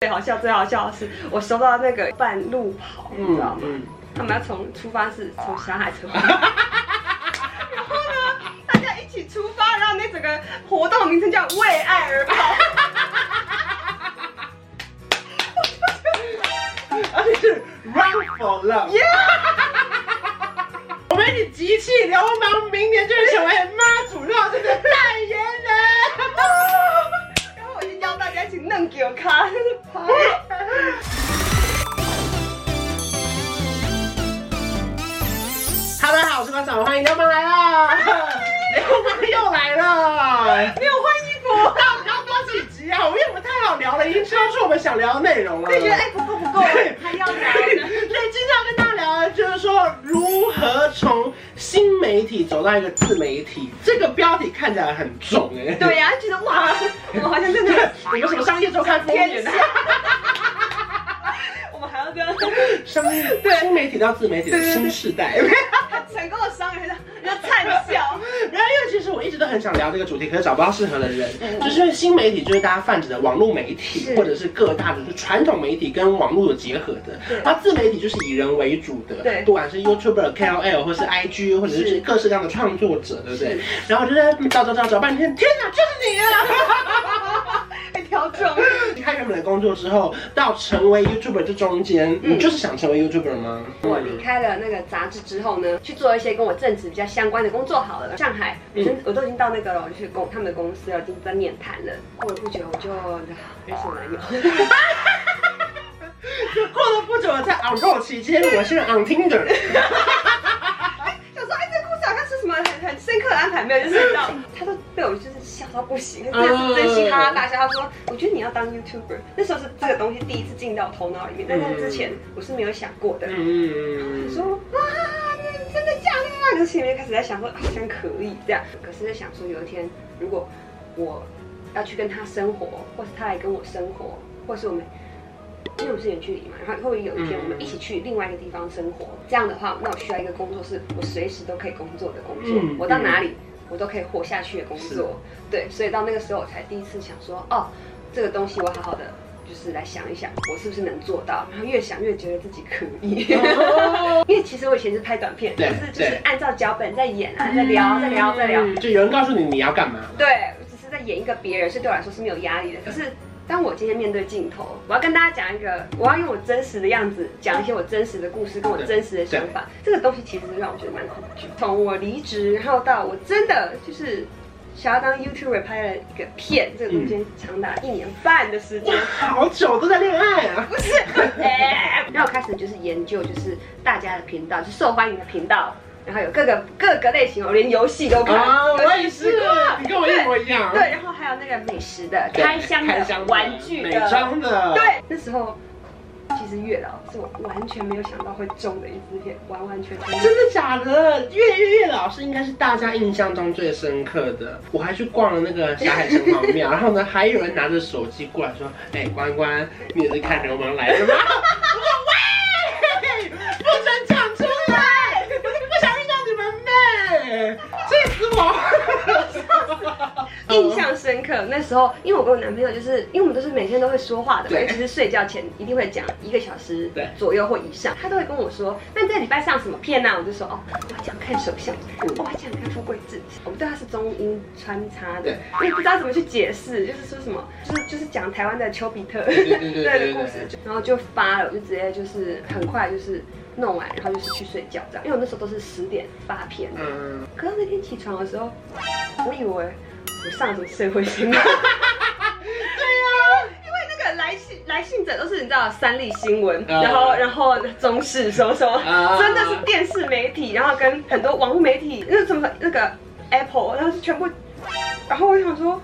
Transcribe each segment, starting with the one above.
最好笑最好笑的是，我收到那个半路跑，你知道吗？嗯他们要从出发是从霞海出发，然后呢，大家一起出发，然后那整个活动名称叫为爱而跑。而且是 Run for Love。我们一起集气流氓，明年就是成为妈祖绕这个代言人。然后我就邀大家一起弄给我看。哈。喽，大家好，我是关少文，欢迎流氓来了。流氓又来了，没有换衣服，到底要多几集啊？因为我们太好聊了，已经超出我们想聊的内容了。就觉得哎不够不够，还要聊呢。所以今天要跟大家聊的就是说，如何从新媒体走到一个自媒体。这个标题看起来很重哎、欸。对呀、啊，觉得哇，我们好像真的有什么商业周刊封面的？我们还要这样，商业对新媒体到自媒体的新时代。成功的商人要灿笑。我一直都很想聊这个主题，可是找不到适合的人。嗯、就是因为新媒体就是大家泛指的网络媒体，或者是各大的就是传统媒体跟网络有结合的。然后自媒体就是以人为主的，对，不管是 YouTuber、KOL 或是 IG，或者是各式各样的创作者，对不对？然后就在找找找找半天，天哪，就是你啊！开原本的工作之后，到成为 YouTuber 这中间，嗯、你就是想成为 YouTuber 吗？我离开了那个杂志之后呢，去做一些跟我正职比较相关的工作好了。上海，我、嗯、我都已经到那个了，就是公他们的公司了，已经在面谈了。过了不久，我就认识我男友。就过了不久，在 on go 期间，我是 on Tinder。想说，哎，这个故事好像是什么很很深刻的安排，没有？就是到他都被我就是笑到不行，真的是真心哈哈大笑。他说，我觉得你要当 YouTuber，那时候是这个东西第一次进到我头脑里面，但在之前我是没有想过的。嗯，说哇，真的假的？就是前面开始在想说，好像可以这样，可是在想说，有一天如果我要去跟他生活，或是他来跟我生活，或是我们。因为我们是远距离嘛，然后会不会有一天我们一起去另外一个地方生活？嗯、这样的话，那我需要一个工作是我随时都可以工作的工作，嗯、我到哪里我都可以活下去的工作。对，所以到那个时候我才第一次想说，哦，这个东西我好好的就是来想一想，我是不是能做到？然后越想越觉得自己可以。哦、因为其实我以前是拍短片，对就是就是按照脚本在演啊，在聊，在聊，在聊。就有人告诉你你要干嘛？对，我只是在演一个别人，所以对我来说是没有压力的。可是。当我今天面对镜头，我要跟大家讲一个，我要用我真实的样子讲一些我真实的故事，跟我真实的想法。这个东西其实是让我觉得蛮恐惧。从我离职，然后到我真的就是想要当 YouTuber 拍了一个片，这个中间长达一年半的时间，嗯、好久都在恋爱啊！不是，然后我开始就是研究，就是大家的频道，就受欢迎的频道。然后有各个各个类型，我连游戏都看，我也是，你跟我一模一样。对，然后还有那个美食的、开箱的、玩具的、美妆的。对，那时候其实月老是我完全没有想到会中的一支片，完完全全。真的假的？月月月老是应该是大家印象中最深刻的。我还去逛了那个霞海城隍庙，然后呢，还有人拿着手机过来说：“哎，关关，你也是看流氓来的吗？”我说：“喂，不准讲出来。”气死我！印象深刻。那时候，因为我跟我男朋友就是，因为我们都是每天都会说话的，尤其是睡觉前一定会讲一个小时左右或以上。他都会跟我说：“那你这礼拜上什么片呢？”我就说：“哦，我要讲看手相，我要讲看富贵字。”我们对他是中英穿插的，我也不知道怎么去解释，就是说什么，就是就是讲台湾的丘比特对 的故事，然后就发了，我就直接就是很快就是。弄完，然后就是去睡觉这样，因为我那时候都是十点发片。嗯。可是那天起床的时候，我以为我上什么社会新闻。对呀，因为那个来信来信者都是你知道三立新闻，然后然后中视什么什么，真的是电视媒体，然后跟很多网络媒体，那什么那个 Apple，然后是全部，然后我想说，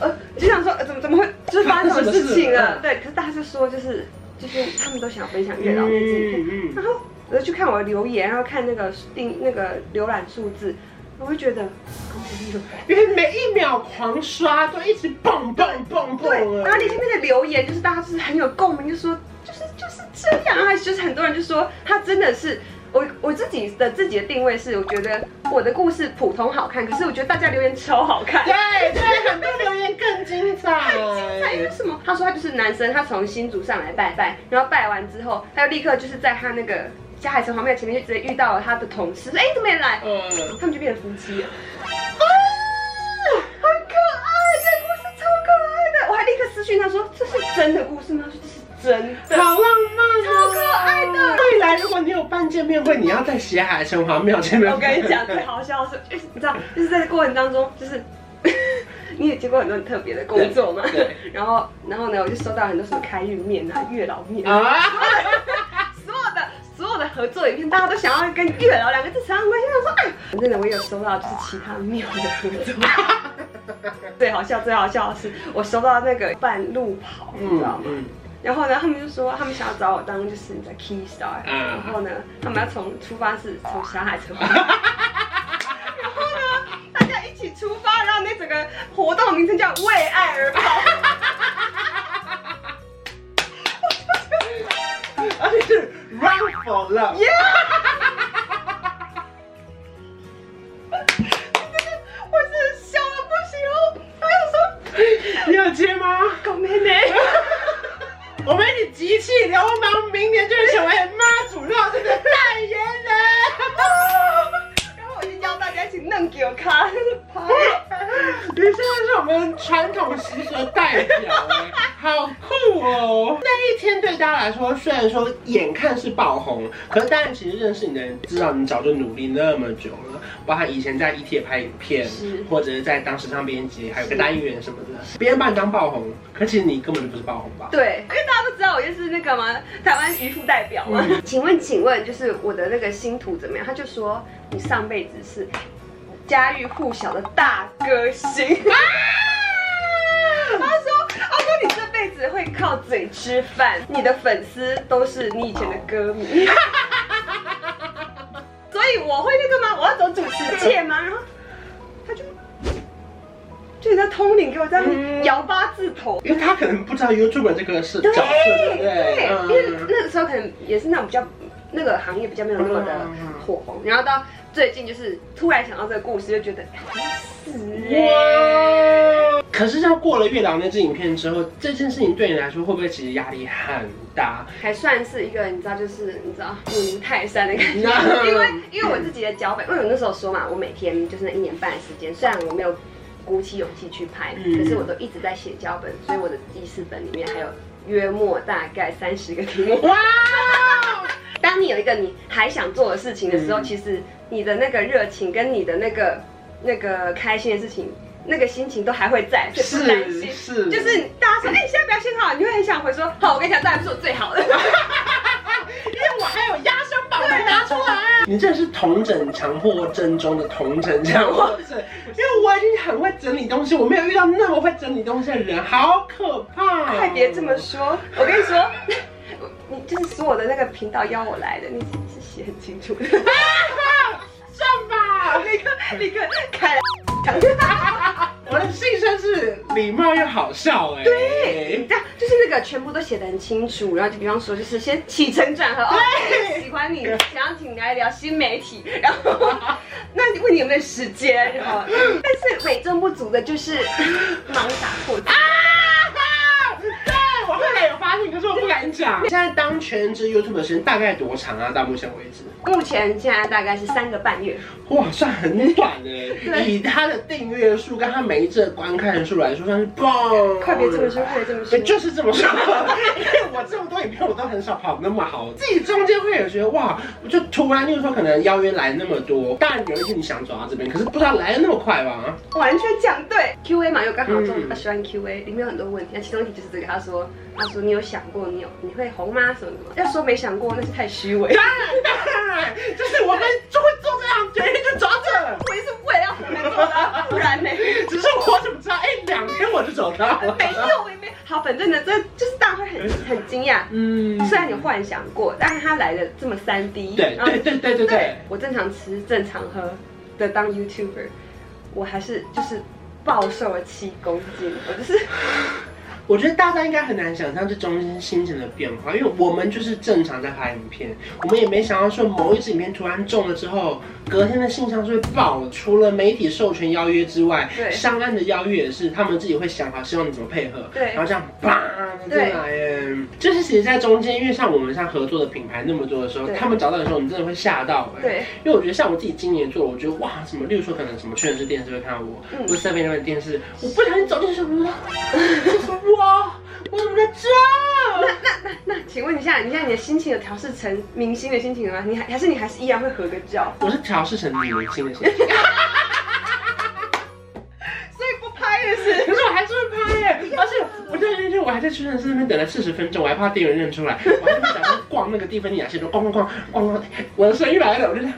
呃，就想说怎么怎么会就是发生什么事情了？对，可是大家就说就是。就是他们都想分享月老那支片，然后我就去看我的留言，然后看那个订那个浏览数字，我会觉得，因为每一秒狂刷都一直蹦蹦蹦蹦。对，然后你下面的留言就是大家就是很有共鸣，就说就是就是这样，然后就是很多人就说他真的是我我自己的自己的定位是，我觉得我的故事普通好看，可是我觉得大家留言超好看。对对，很多留言更精彩。太精彩，因为什么？他说他就是男生，他从新竹上来拜拜，然后拜完之后，他就立刻就是在他那个霞海城隍庙前面就直接遇到了他的同事，说哎怎么没来？嗯，他们就变成夫妻了。啊，很可爱，这个故事超可爱的。我还立刻私讯他说这是真的故事吗？他说这是。真的好浪漫，超可爱的。未来如果你有办见面会，你要在霞海城隍庙见面。我跟你讲，最好笑的是，就是你知道，就是在这过程当中，就是 你也接过很多很特别的工作嘛。对。然后，然后呢，我就收到很多什么开运面啊、月老面啊，合作影片，大家都想要跟月老两个字扯上关系。我说，哎，真的，我有收到就是其他庙的合作。最好笑、最好笑的是，我收到那个半路跑，你知道吗？嗯然后呢，他们就说他们想要找我当就是你的 key star，、嗯、然后呢，他们要从出发是从小海城，然后呢，大家一起出发，然后那整个活动名称叫为爱而跑，而且是 run for love。Yeah! 我真的笑到不行哦！他又说，你要接吗？搞咩呢？我们一起集气流氓，明年就会成为妈祖绕境的代言人。然后我就邀大家一起弄给我看，拍。你现在是我们传统习俗的代表，好酷哦！那一天对大家来说，虽然说眼看是爆红，可是当然其实认识你的人知道你早就努力那么久了，包括以前在 ET 拍影片，是或者是在当时尚编辑，还有个单元什么的，别人把你当爆红，可其实你根本就不是爆红吧？对，因为大家都知道我就是那个嘛，台湾渔夫代表嘛。嗯、请问，请问，就是我的那个星途怎么样？他就说你上辈子是。家喻户晓的大歌星，啊、他说：“他说你这辈子会靠嘴吃饭，你的粉丝都是你以前的歌迷，所以我会那个吗？我要走主持界吗？”然后他就就在通灵给我在摇八字头，因为他可能不知道 YouTuber 这个是角色，对不对？对，因为那个时候可能也是那种比较那个行业比较没有那么的火红，然后到。最近就是突然想到这个故事，就觉得死哇！可是，像过了月老那支影片之后，这件事情对你来说会不会其实压力很大？还算是一个你知道，就是你知道稳如泰山的感觉。因为因为我自己的脚本，因为我那时候说嘛，我每天就是那一年半的时间，虽然我没有鼓起勇气去拍，可是我都一直在写脚本，所以我的记事本里面还有约莫大概三十个题目。哇！当你有一个你还想做的事情的时候，其实。你的那个热情跟你的那个那个开心的事情，那个心情都还会在，所以不担心。是，是就是大家说，哎、欸，你现在表现好，你会很想回说，好，我跟你讲，这还不是我最好的，因为我还有压箱宝没拿出来。你这是同整强迫症中的同整强迫症，因为我已经很会整理东西，我没有遇到那么会整理东西的人，好可怕。快别这么说，我跟你说，你就是所有的那个频道邀我来的，你是写很清楚的。算吧，立刻立刻开了。我的姓算是礼貌又好笑哎。对，这样就是那个全部都写的很清楚，然后就比方说就是先起承转合，哦，喜欢你，想要请你来聊新媒体，然后 那问你有没有时间，然后但是美中不足的就是忙打破啊。对我后来有发现，可是敢讲。你现在当全职 YouTube 的时间大概多长啊？到目前为止，目前现在大概是三个半月。哇，算很短的。以他的订阅数跟他每一次的观看数来说，算是棒。快别这么说，快别这么说。就是这么说。因为我这么多影片，我都很少跑那么好。自己中间会有觉得哇，我就突然，例如说可能邀约来那么多，当然有一天你想走到这边，可是不知道来的那么快吧？完全讲对。Q&A 嘛，又刚好中他喜欢 Q&A，里面有很多问题，那其中一题就是这个，他说。他说：“你有想过你有你会红吗？什么什么？要说没想过，那是太虚伪。当然当然，就是我们就会做这样，决定就抓着。我也是为了要红才做的，不然呢？只是我怎么知道？哎，两天我就找到了。没有，我也没。好，反正呢，这就是大家会很很惊讶。嗯，虽然你幻想过，但是他来的这么三 D。对对对对对对。我正常吃正常喝的当 YouTuber，我还是就是暴瘦了七公斤，我就是。”我觉得大家应该很难想象这中间心情的变化，因为我们就是正常在拍影片，我们也没想到说某一支影片突然中了之后，隔天的信箱就会爆。除了媒体授权邀约之外，对，商案的邀约也是他们自己会想好，希望你怎么配合，对，然后这样叭进来耶。就是其实，在中间，因为像我们像合作的品牌那么多的时候，他们找到的时候，你真的会吓到哎。对，因为我觉得像我自己今年做，我觉得哇，什么，例如说可能什么确实是电视会看到我，嗯、或者 Seven 那边电视，我不小心走进去了，哇。我怎么在这？那那那那，请问一下，你现在你的心情有调试成明星的心情了吗？你还还是你还是依然会合个照？我是调试成明星的心情。所以不拍也是，可是我还是会拍耶。而且我在那天我还在屈臣氏那边等了四十分钟，我还怕店员认出来，我还在想说逛那个蒂芬尼雅西，说逛逛逛逛逛，我的生意来了，我就这样。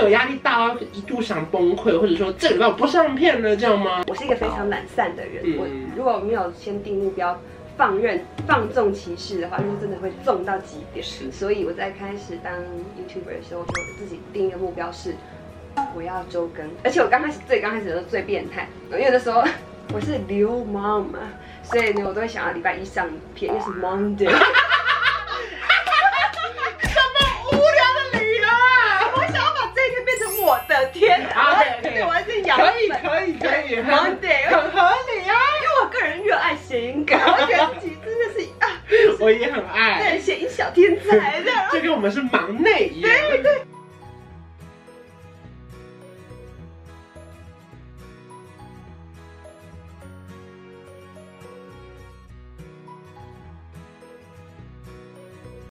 有压力大到一度想崩溃，或者说这礼拜我不上片了，这样吗？我是一个非常懒散的人，我如果没有先定目标，放任放纵其事的话，就是真的会纵到极点。是，所以我在开始当 YouTuber 的时候，就自己定一个目标是我要周更，而且我刚开始最刚开始的时候最变态，因为那时候我是流氓嘛，所以呢我都会想要礼拜一上片，因为是 Monday。可以可以，Monday 很合理啊，因为我个人热爱谐音梗，我觉得自己真的是啊，我也很爱，对，谐音小天才这样，就跟我们是忙内一样，